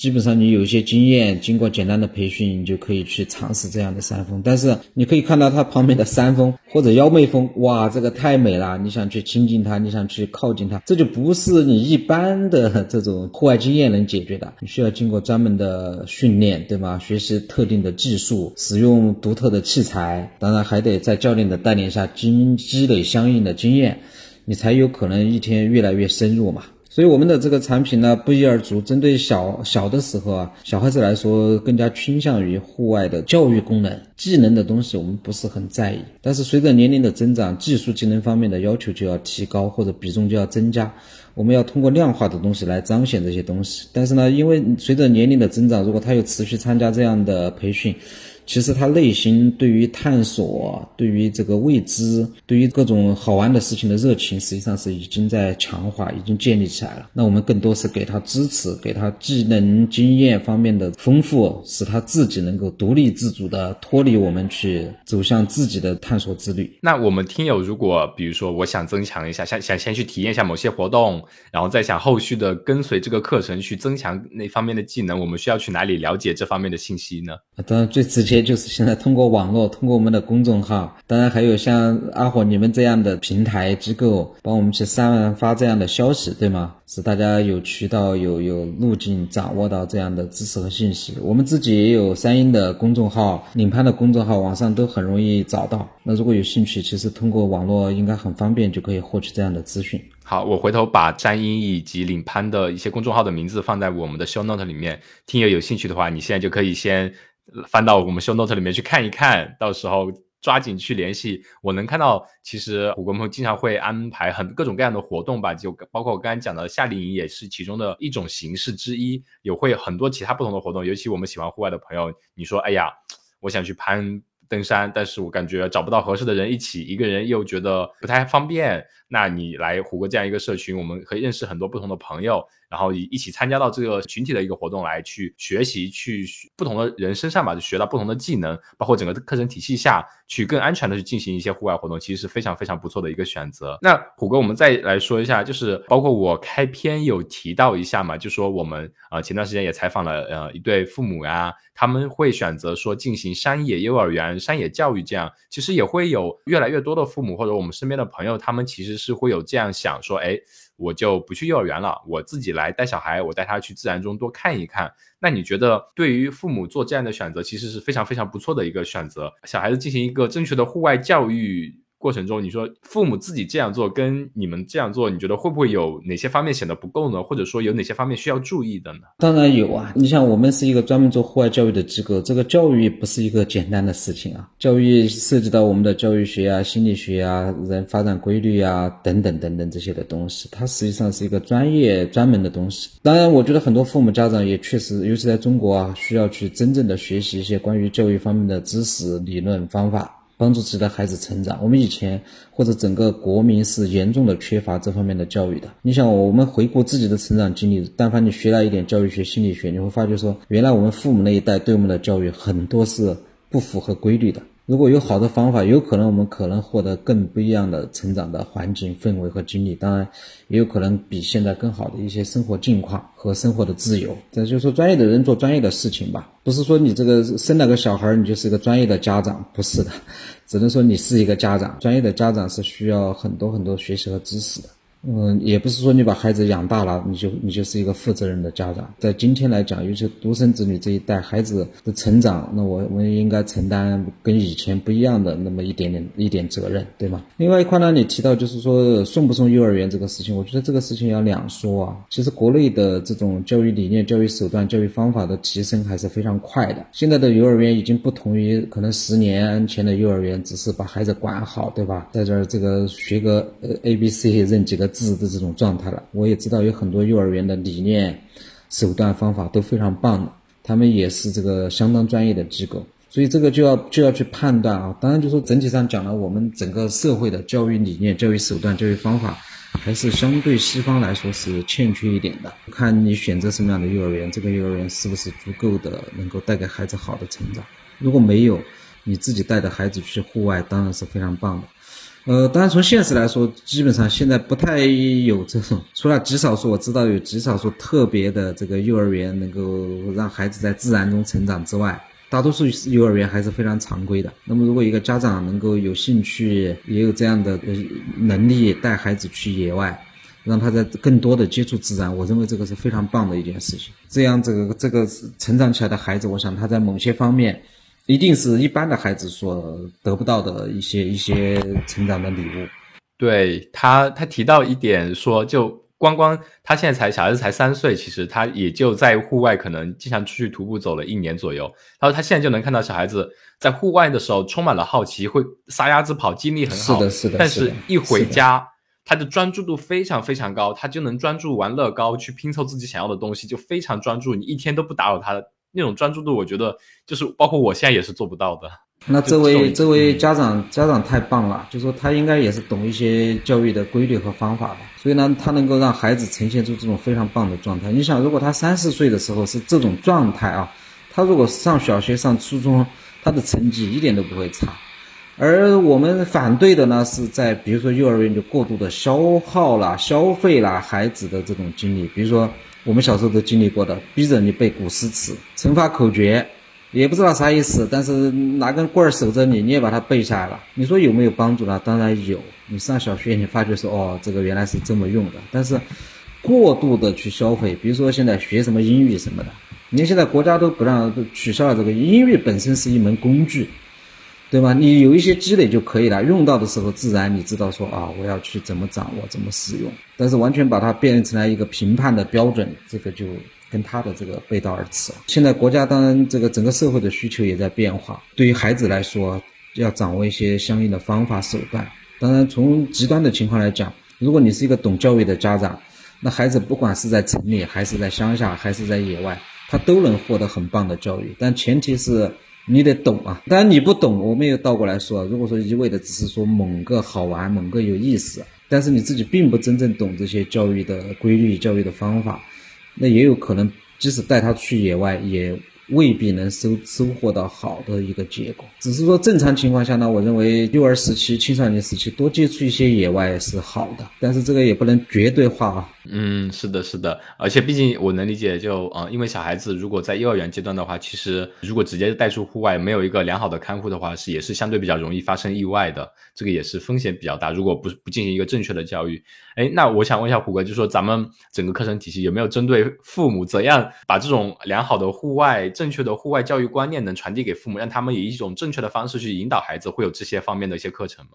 基本上你有一些经验，经过简单的培训，你就可以去尝试这样的山峰。但是你可以看到它旁边的山峰或者妖媚峰，哇，这个太美了！你想去亲近它，你想去靠近它，这就不是你一般的这种户外经验能解决的。你需要经过专门的训练，对吗？学习特定的技术，使用独特的器材，当然还得在教练的带领下积积累相应的经验，你才有可能一天越来越深入嘛。所以我们的这个产品呢不一而足，针对小小的时候啊，小孩子来说更加倾向于户外的教育功能、技能的东西，我们不是很在意。但是随着年龄的增长，技术技能方面的要求就要提高，或者比重就要增加。我们要通过量化的东西来彰显这些东西。但是呢，因为随着年龄的增长，如果他有持续参加这样的培训，其实他内心对于探索、对于这个未知、对于各种好玩的事情的热情，实际上是已经在强化、已经建立起来了。那我们更多是给他支持，给他技能、经验方面的丰富，使他自己能够独立自主的脱离我们，去走向自己的探索之旅。那我们听友如果比如说我想增强一下，想想先去体验一下某些活动，然后再想后续的跟随这个课程去增强那方面的技能，我们需要去哪里了解这方面的信息呢？当然，最直接。就是现在通过网络，通过我们的公众号，当然还有像阿火你们这样的平台机构，帮我们去散发这样的消息，对吗？使大家有渠道、有有路径掌握到这样的知识和信息。我们自己也有三英的公众号、领潘的公众号，网上都很容易找到。那如果有兴趣，其实通过网络应该很方便，就可以获取这样的资讯。好，我回头把詹英以及领潘的一些公众号的名字放在我们的 show note 里面，听友有兴趣的话，你现在就可以先。翻到我们 show note 里面去看一看，到时候抓紧去联系。我能看到，其实虎哥们经常会安排很各种各样的活动吧，就包括我刚才讲的夏令营也是其中的一种形式之一，也会很多其他不同的活动。尤其我们喜欢户外的朋友，你说，哎呀，我想去攀登山，但是我感觉找不到合适的人一起，一个人又觉得不太方便。那你来虎哥这样一个社群，我们可以认识很多不同的朋友。然后一一起参加到这个群体的一个活动来去学习，去不同的人身上吧，就学到不同的技能，包括整个课程体系下去更安全的去进行一些户外活动，其实是非常非常不错的一个选择。那虎哥，我们再来说一下，就是包括我开篇有提到一下嘛，就说我们啊前段时间也采访了呃一对父母呀，他们会选择说进行山野幼儿园、山野教育这样，其实也会有越来越多的父母或者我们身边的朋友，他们其实是会有这样想说，哎。我就不去幼儿园了，我自己来带小孩，我带他去自然中多看一看。那你觉得，对于父母做这样的选择，其实是非常非常不错的一个选择，小孩子进行一个正确的户外教育。过程中，你说父母自己这样做跟你们这样做，你觉得会不会有哪些方面显得不够呢？或者说有哪些方面需要注意的呢？当然有啊！你像我们是一个专门做户外教育的机构，这个教育不是一个简单的事情啊。教育涉及到我们的教育学啊、心理学啊、人发展规律啊等等等等这些的东西，它实际上是一个专业专门的东西。当然，我觉得很多父母家长也确实，尤其在中国啊，需要去真正的学习一些关于教育方面的知识、理论、方法。帮助自己的孩子成长。我们以前或者整个国民是严重的缺乏这方面的教育的。你想，我们回顾自己的成长经历，但凡你学了一点教育学、心理学，你会发觉说，原来我们父母那一代对我们的教育很多是不符合规律的。如果有好的方法，有可能我们可能获得更不一样的成长的环境氛围和经历。当然，也有可能比现在更好的一些生活境况和生活的自由。这就是说，专业的人做专业的事情吧，不是说你这个生了个小孩，你就是一个专业的家长，不是的，只能说你是一个家长。专业的家长是需要很多很多学习和知识的。嗯，也不是说你把孩子养大了，你就你就是一个负责任的家长。在今天来讲，尤其独生子女这一代孩子的成长，那我们应该承担跟以前不一样的那么一点点一点责任，对吗？另外一块呢，你提到就是说送不送幼儿园这个事情，我觉得这个事情要两说啊。其实国内的这种教育理念、教育手段、教育方法的提升还是非常快的。现在的幼儿园已经不同于可能十年前的幼儿园，只是把孩子管好，对吧？在这儿这个学个呃 A B C 认几个。字的这种状态了，我也知道有很多幼儿园的理念、手段、方法都非常棒的，他们也是这个相当专业的机构，所以这个就要就要去判断啊。当然，就说整体上讲呢，我们整个社会的教育理念、教育手段、教育方法，还是相对西方来说是欠缺一点的。看你选择什么样的幼儿园，这个幼儿园是不是足够的能够带给孩子好的成长？如果没有，你自己带着孩子去户外，当然是非常棒的。呃，当然从现实来说，基本上现在不太有这种，除了极少数我知道有极少数特别的这个幼儿园能够让孩子在自然中成长之外，大多数幼儿园还是非常常规的。那么如果一个家长能够有兴趣，也有这样的能力带孩子去野外，让他在更多的接触自然，我认为这个是非常棒的一件事情。这样这个这个成长起来的孩子，我想他在某些方面。一定是一般的孩子所得不到的一些一些成长的礼物。对他，他提到一点说，就光光他现在才小孩子才三岁，其实他也就在户外可能经常出去徒步走了一年左右。他说他现在就能看到小孩子在户外的时候充满了好奇，会撒丫子跑，精力很好。是的，是的。但是一回家，他的专注度非常非常高，他就能专注玩乐高，去拼凑自己想要的东西，就非常专注。你一天都不打扰他。那种专注度，我觉得就是包括我现在也是做不到的。那这位这位家长家长太棒了，就说他应该也是懂一些教育的规律和方法的，所以呢，他能够让孩子呈现出这种非常棒的状态。你想，如果他三四岁的时候是这种状态啊，他如果上小学上初中，他的成绩一点都不会差。而我们反对的呢，是在比如说幼儿园就过度的消耗了、消费了孩子的这种精力，比如说。我们小时候都经历过的，逼着你背古诗词、乘法口诀，也不知道啥意思，但是拿根棍儿守着你，你也把它背下来了。你说有没有帮助呢？当然有。你上小学，你发觉说，哦，这个原来是这么用的。但是，过度的去消费，比如说现在学什么英语什么的，你看现在国家都不让，取消了这个英语本身是一门工具。对吧？你有一些积累就可以了，用到的时候自然你知道说啊，我要去怎么掌握、怎么使用。但是完全把它变成了一个评判的标准，这个就跟他的这个背道而驰。现在国家当然这个整个社会的需求也在变化，对于孩子来说，要掌握一些相应的方法手段。当然，从极端的情况来讲，如果你是一个懂教育的家长，那孩子不管是在城里还是在乡下还是在野外，他都能获得很棒的教育。但前提是。你得懂啊，当然你不懂，我们也倒过来说，如果说一味的只是说某个好玩、某个有意思，但是你自己并不真正懂这些教育的规律、教育的方法，那也有可能，即使带他去野外也。未必能收收获到好的一个结果，只是说正常情况下呢，我认为幼儿时期、青少年时期多接触一些野外是好的，但是这个也不能绝对化啊。嗯，是的，是的，而且毕竟我能理解，就啊，因为小孩子如果在幼儿园阶段的话，其实如果直接带出户外，没有一个良好的看护的话，是也是相对比较容易发生意外的，这个也是风险比较大。如果不不进行一个正确的教育，哎，那我想问一下虎哥，就说咱们整个课程体系有没有针对父母怎样把这种良好的户外？正确的户外教育观念能传递给父母，让他们以一种正确的方式去引导孩子，会有这些方面的一些课程吗？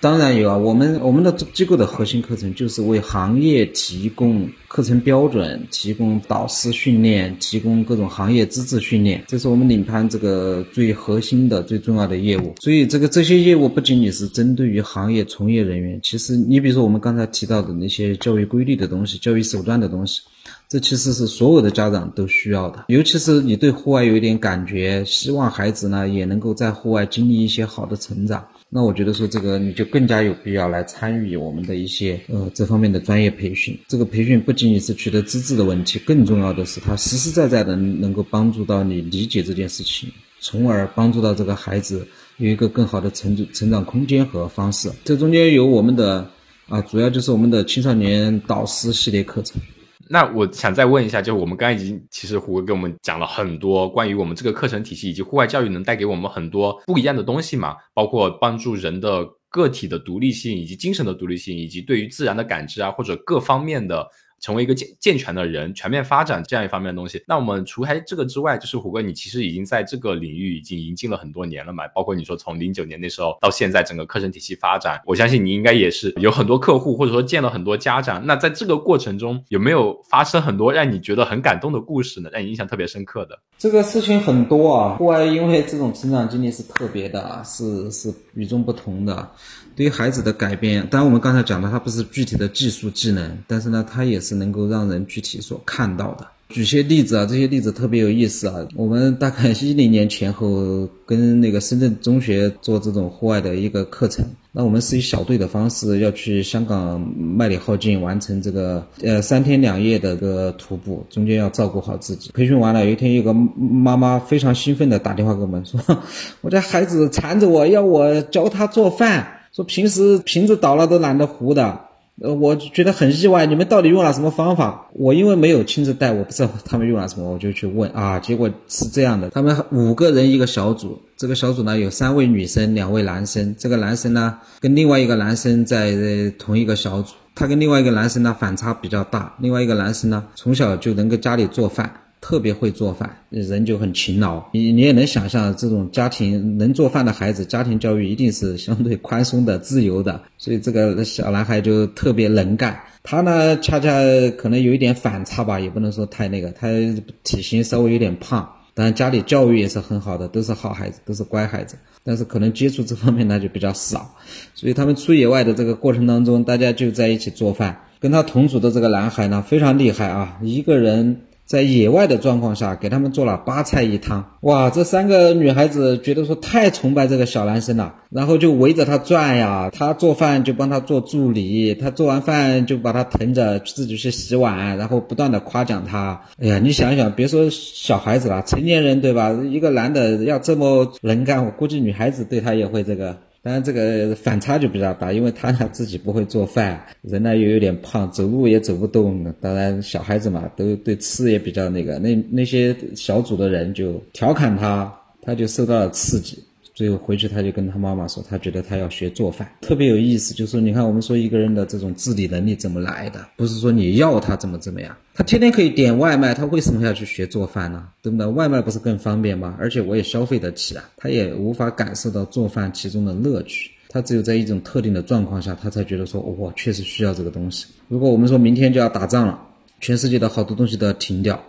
当然有啊，我们我们的机构的核心课程就是为行业提供课程标准，提供导师训练，提供各种行业资质训练，这是我们领盘这个最核心的、最重要的业务。所以，这个这些业务不仅仅是针对于行业从业人员，其实你比如说我们刚才提到的那些教育规律的东西、教育手段的东西。这其实是所有的家长都需要的，尤其是你对户外有一点感觉，希望孩子呢也能够在户外经历一些好的成长。那我觉得说这个你就更加有必要来参与我们的一些呃这方面的专业培训。这个培训不仅仅是取得资质的问题，更重要的是它实实在在的能够帮助到你理解这件事情，从而帮助到这个孩子有一个更好的成成长空间和方式。这中间有我们的啊，主要就是我们的青少年导师系列课程。那我想再问一下，就是我们刚刚已经其实胡哥给我们讲了很多关于我们这个课程体系以及户外教育能带给我们很多不一样的东西嘛，包括帮助人的个体的独立性，以及精神的独立性，以及对于自然的感知啊，或者各方面的。成为一个健健全的人，全面发展这样一方面的东西。那我们除开这个之外，就是虎哥，你其实已经在这个领域已经引进了很多年了嘛。包括你说从零九年那时候到现在，整个课程体系发展，我相信你应该也是有很多客户，或者说见了很多家长。那在这个过程中，有没有发生很多让你觉得很感动的故事呢？让你印象特别深刻的？这个事情很多啊，户外因为这种成长经历是特别的，是是与众不同的。对于孩子的改变，当然我们刚才讲的，它不是具体的技术技能，但是呢，它也是能够让人具体所看到的。举些例子啊，这些例子特别有意思啊。我们大概一零年前后跟那个深圳中学做这种户外的一个课程，那我们是以小队的方式要去香港麦理浩径完成这个呃三天两夜的个徒步，中间要照顾好自己。培训完了，有一天有个妈妈非常兴奋的打电话给我们说，我家孩子缠着我要我教他做饭。说平时瓶子倒了都懒得糊的，呃，我觉得很意外，你们到底用了什么方法？我因为没有亲自带，我不知道他们用了什么，我就去问啊，结果是这样的，他们五个人一个小组，这个小组呢有三位女生，两位男生，这个男生呢跟另外一个男生在同一个小组，他跟另外一个男生呢反差比较大，另外一个男生呢从小就能够家里做饭。特别会做饭，人就很勤劳。你你也能想象，这种家庭能做饭的孩子，家庭教育一定是相对宽松的、自由的。所以这个小男孩就特别能干。他呢，恰恰可能有一点反差吧，也不能说太那个。他体型稍微有点胖，当然家里教育也是很好的，都是好孩子，都是乖孩子。但是可能接触这方面呢就比较少。所以他们出野外的这个过程当中，大家就在一起做饭。跟他同组的这个男孩呢，非常厉害啊，一个人。在野外的状况下，给他们做了八菜一汤。哇，这三个女孩子觉得说太崇拜这个小男生了，然后就围着他转呀。他做饭就帮他做助理，他做完饭就把他疼着自己去洗碗，然后不断的夸奖他。哎呀，你想想，别说小孩子了，成年人对吧？一个男的要这么能干，我估计女孩子对他也会这个。当然，这个反差就比较大，因为他呢自己不会做饭，人呢又有点胖，走路也走不动。当然，小孩子嘛，都对吃也比较那个。那那些小组的人就调侃他，他就受到了刺激。最后回去，他就跟他妈妈说，他觉得他要学做饭，特别有意思。就说你看，我们说一个人的这种自理能力怎么来的？不是说你要他怎么怎么样，他天天可以点外卖，他为什么要去学做饭呢？对不对？外卖不是更方便吗？而且我也消费得起啊。他也无法感受到做饭其中的乐趣，他只有在一种特定的状况下，他才觉得说，我确实需要这个东西。如果我们说明天就要打仗了，全世界的好多东西都要停掉，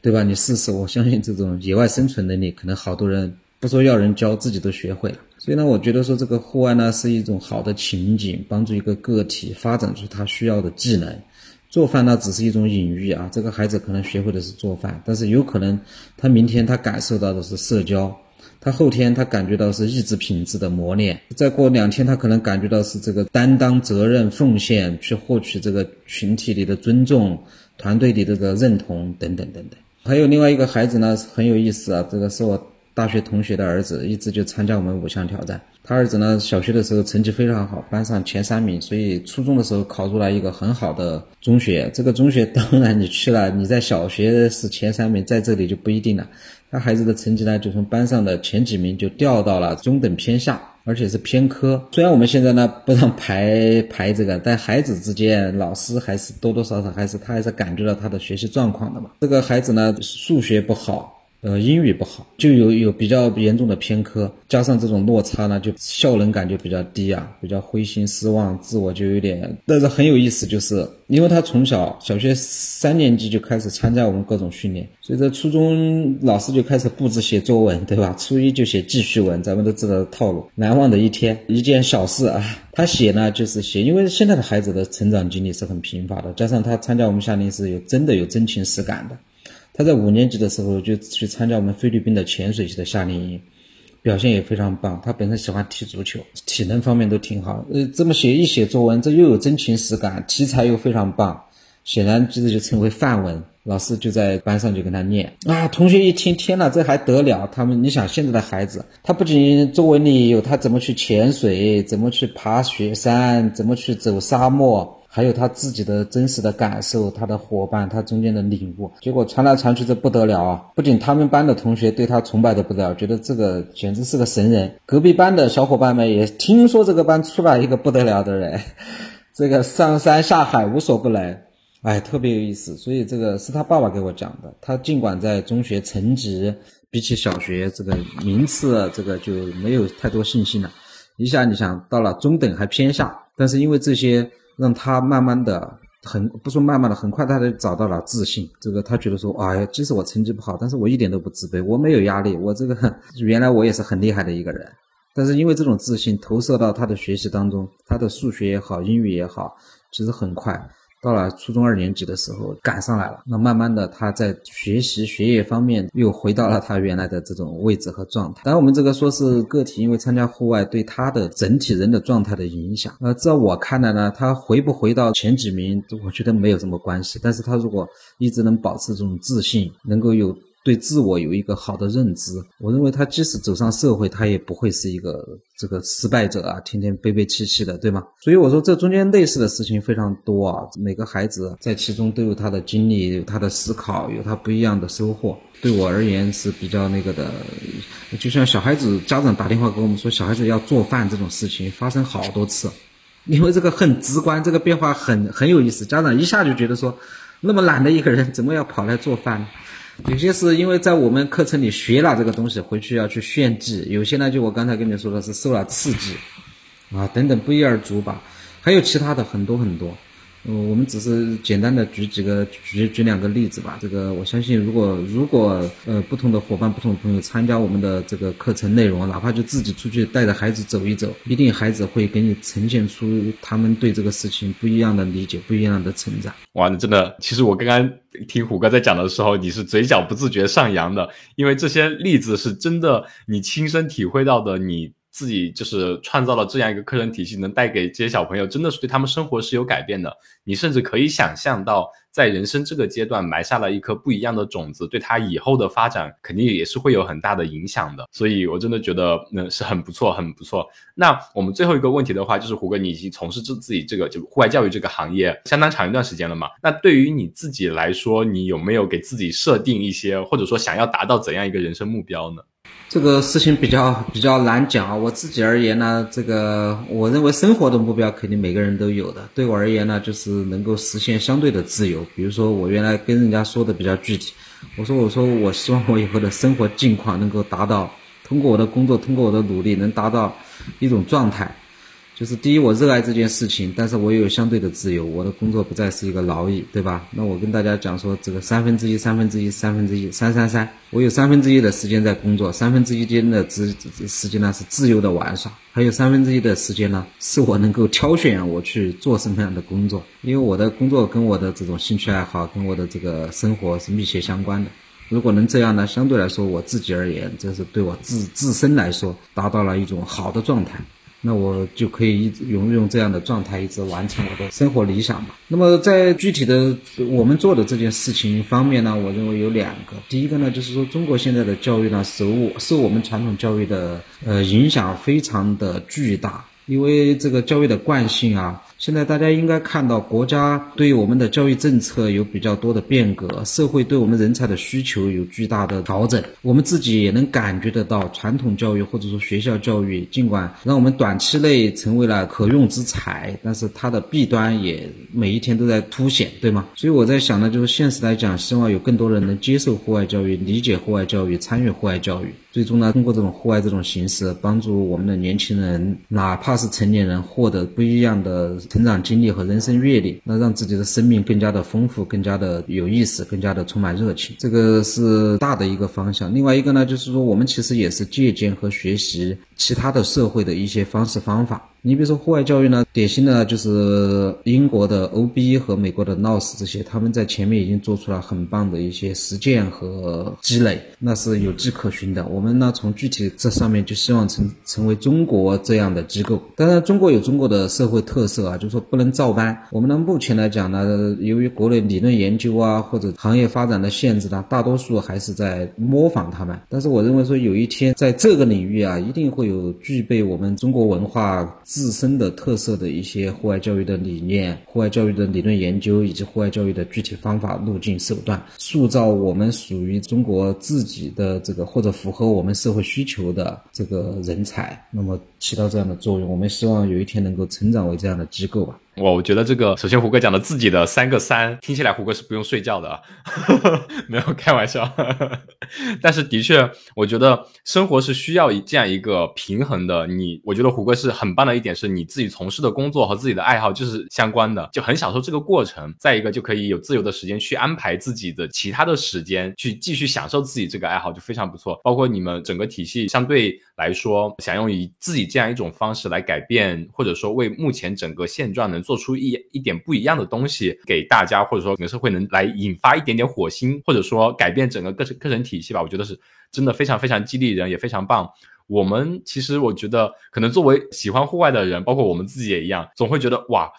对吧？你试试，我相信这种野外生存能力，可能好多人。不说要人教，自己都学会了。所以呢，我觉得说这个户外呢是一种好的情景，帮助一个个体发展出他需要的技能。做饭呢只是一种隐喻啊，这个孩子可能学会的是做饭，但是有可能他明天他感受到的是社交，他后天他感觉到是意志品质的磨练，再过两天他可能感觉到是这个担当责任、奉献，去获取这个群体里的尊重、团队里的这个认同等等等等。还有另外一个孩子呢很有意思啊，这个是我。大学同学的儿子一直就参加我们五项挑战。他儿子呢，小学的时候成绩非常好，班上前三名，所以初中的时候考入了一个很好的中学。这个中学当然你去了，你在小学是前三名，在这里就不一定了。他孩子的成绩呢，就从班上的前几名就掉到了中等偏下，而且是偏科。虽然我们现在呢不让排排这个，但孩子之间老师还是多多少少还是他还是感觉到他的学习状况的嘛。这个孩子呢，数学不好。呃，英语不好，就有有比较严重的偏科，加上这种落差呢，就效能感就比较低啊，比较灰心失望，自我就有点。但是很有意思，就是因为他从小小学三年级就开始参加我们各种训练，所以在初中老师就开始布置写作文，对吧？初一就写记叙文，咱们都知道套路。难忘的一天，一件小事啊，他写呢就是写，因为现在的孩子的成长经历是很贫乏的，加上他参加我们夏令时有真的有真情实感的。他在五年级的时候就去参加我们菲律宾的潜水系的夏令营，表现也非常棒。他本身喜欢踢足球，体能方面都挺好。呃，这么写一写作文，这又有真情实感，题材又非常棒，显然这就成为范文。老师就在班上就跟他念啊，同学一听，天呐，这还得了？他们，你想现在的孩子，他不仅作文里有他怎么去潜水，怎么去爬雪山，怎么去走沙漠。还有他自己的真实的感受，他的伙伴他中间的领悟，结果传来传去这不得了啊！不仅他们班的同学对他崇拜的不得了，觉得这个简直是个神人，隔壁班的小伙伴们也听说这个班出来一个不得了的人，这个上山下海无所不能。哎，特别有意思，所以这个是他爸爸给我讲的。他尽管在中学成绩比起小学这个名次，这个就没有太多信心了。一下你想到了中等还偏下，但是因为这些让他慢慢的很不说慢慢的很快他就找到了自信。这个他觉得说，哎呀，即使我成绩不好，但是我一点都不自卑，我没有压力，我这个 原来我也是很厉害的一个人。但是因为这种自信投射到他的学习当中，他的数学也好，英语也好，其实很快。到了初中二年级的时候，赶上来了。那慢慢的，他在学习学业方面又回到了他原来的这种位置和状态。当然，我们这个说是个体，因为参加户外对他的整体人的状态的影响。呃，在我看来呢，他回不回到前几名，我觉得没有什么关系。但是他如果一直能保持这种自信，能够有。对自我有一个好的认知，我认为他即使走上社会，他也不会是一个这个失败者啊，天天悲悲戚戚的，对吗？所以我说这中间类似的事情非常多啊，每个孩子在其中都有他的经历，有他的思考，有他不一样的收获。对我而言是比较那个的，就像小孩子家长打电话给我们说，小孩子要做饭这种事情发生好多次，因为这个很直观，这个变化很很有意思，家长一下就觉得说，那么懒的一个人怎么要跑来做饭？有些是因为在我们课程里学了这个东西，回去要去炫技；有些呢，就我刚才跟你说的是受了刺激，啊，等等不一而足吧。还有其他的很多很多。嗯，我们只是简单的举几个举举两个例子吧。这个我相信，如果如果呃不同的伙伴、不同的朋友参加我们的这个课程内容，哪怕就自己出去带着孩子走一走，一定孩子会给你呈现出他们对这个事情不一样的理解、不一样的成长。哇，你真的，其实我刚刚听虎哥在讲的时候，你是嘴角不自觉上扬的，因为这些例子是真的，你亲身体会到的，你。自己就是创造了这样一个课程体系，能带给这些小朋友，真的是对他们生活是有改变的。你甚至可以想象到，在人生这个阶段埋下了一颗不一样的种子，对他以后的发展肯定也是会有很大的影响的。所以，我真的觉得那是很不错，很不错。那我们最后一个问题的话，就是胡哥，你已经从事自自己这个就户外教育这个行业相当长一段时间了嘛？那对于你自己来说，你有没有给自己设定一些，或者说想要达到怎样一个人生目标呢？这个事情比较比较难讲啊。我自己而言呢，这个我认为生活的目标肯定每个人都有的。对我而言呢，就是能够实现相对的自由。比如说，我原来跟人家说的比较具体，我说我说我希望我以后的生活境况能够达到，通过我的工作，通过我的努力，能达到一种状态。就是第一，我热爱这件事情，但是我也有相对的自由，我的工作不再是一个劳役，对吧？那我跟大家讲说，这个三分之一、三分之一、三分之一、三三三，我有三分之一的时间在工作，三分之一间的时时间呢是自由的玩耍，还有三分之一的时间呢是我能够挑选我去做什么样的工作，因为我的工作跟我的这种兴趣爱好跟我的这个生活是密切相关的。如果能这样呢，相对来说我自己而言，这是对我自自身来说达到了一种好的状态。那我就可以一直用用这样的状态，一直完成我的生活理想嘛。那么在具体的我们做的这件事情方面呢，我认为有两个。第一个呢，就是说中国现在的教育呢，受我受我们传统教育的呃影响非常的巨大，因为这个教育的惯性啊。现在大家应该看到，国家对我们的教育政策有比较多的变革，社会对我们人才的需求有巨大的调整。我们自己也能感觉得到，传统教育或者说学校教育，尽管让我们短期内成为了可用之才，但是它的弊端也每一天都在凸显，对吗？所以我在想呢，就是现实来讲，希望有更多人能接受户外教育，理解户外教育，参与户外教育。最终呢，通过这种户外这种形式，帮助我们的年轻人，哪怕是成年人，获得不一样的成长经历和人生阅历，那让自己的生命更加的丰富，更加的有意思，更加的充满热情。这个是大的一个方向。另外一个呢，就是说我们其实也是借鉴和学习其他的社会的一些方式方法。你比如说户外教育呢，典型的就是英国的 OB 和美国的 NOS 这些，他们在前面已经做出了很棒的一些实践和积累，那是有迹可循的。我们呢，从具体这上面就希望成成为中国这样的机构。当然，中国有中国的社会特色啊，就是说不能照搬。我们呢，目前来讲呢，由于国内理论研究啊或者行业发展的限制呢，大多数还是在模仿他们。但是我认为说，有一天在这个领域啊，一定会有具备我们中国文化自身的特色的一些户外教育的理念、户外教育的理论研究以及户外教育的具体方法、路径、手段，塑造我们属于中国自己的这个或者符合我们社会需求的这个人才，那么起到这样的作用。我们希望有一天能够成长为这样的机构吧。我我觉得这个，首先胡哥讲的自己的三个三，听起来胡歌是不用睡觉的，没有开玩笑。但是的确，我觉得生活是需要这样一个平衡的。你，我觉得胡歌是很棒的一点，是你自己从事的工作和自己的爱好就是相关的，就很享受这个过程。再一个，就可以有自由的时间去安排自己的其他的时间，去继续享受自己这个爱好，就非常不错。包括你们整个体系相对来说，想用以自己这样一种方式来改变，或者说为目前整个现状能。做出一一点不一样的东西给大家，或者说整个社会能来引发一点点火星，或者说改变整个课程课程体系吧，我觉得是真的非常非常激励人，也非常棒。我们其实我觉得，可能作为喜欢户外的人，包括我们自己也一样，总会觉得哇。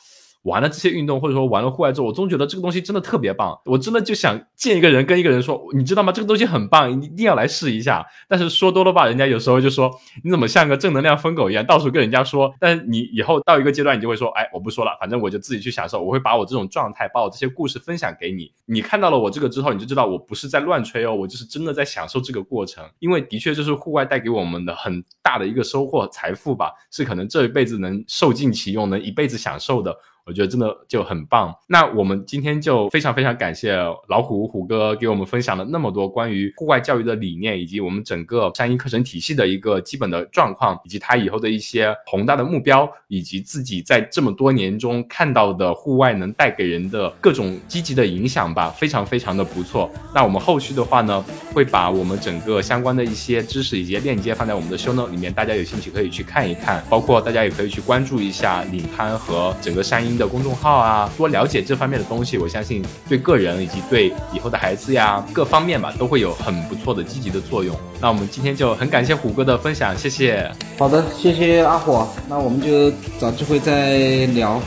玩了这些运动，或者说玩了户外之后，我总觉得这个东西真的特别棒。我真的就想见一个人，跟一个人说，你知道吗？这个东西很棒，你一定要来试一下。但是说多了吧，人家有时候就说你怎么像个正能量疯狗一样，到处跟人家说。但是你以后到一个阶段，你就会说，哎，我不说了，反正我就自己去享受。我会把我这种状态，把我这些故事分享给你。你看到了我这个之后，你就知道我不是在乱吹哦，我就是真的在享受这个过程。因为的确就是户外带给我们的很大的一个收获、财富吧，是可能这一辈子能受尽其用，能一辈子享受的。我觉得真的就很棒。那我们今天就非常非常感谢老虎虎哥给我们分享了那么多关于户外教育的理念，以及我们整个山鹰课程体系的一个基本的状况，以及他以后的一些宏大的目标，以及自己在这么多年中看到的户外能带给人的各种积极的影响吧，非常非常的不错。那我们后续的话呢，会把我们整个相关的一些知识以及链接放在我们的 show note 里面，大家有兴趣可以去看一看，包括大家也可以去关注一下领攀和整个山鹰。的公众号啊，多了解这方面的东西，我相信对个人以及对以后的孩子呀，各方面吧，都会有很不错的积极的作用。那我们今天就很感谢虎哥的分享，谢谢。好的，谢谢阿火，那我们就找机会再聊。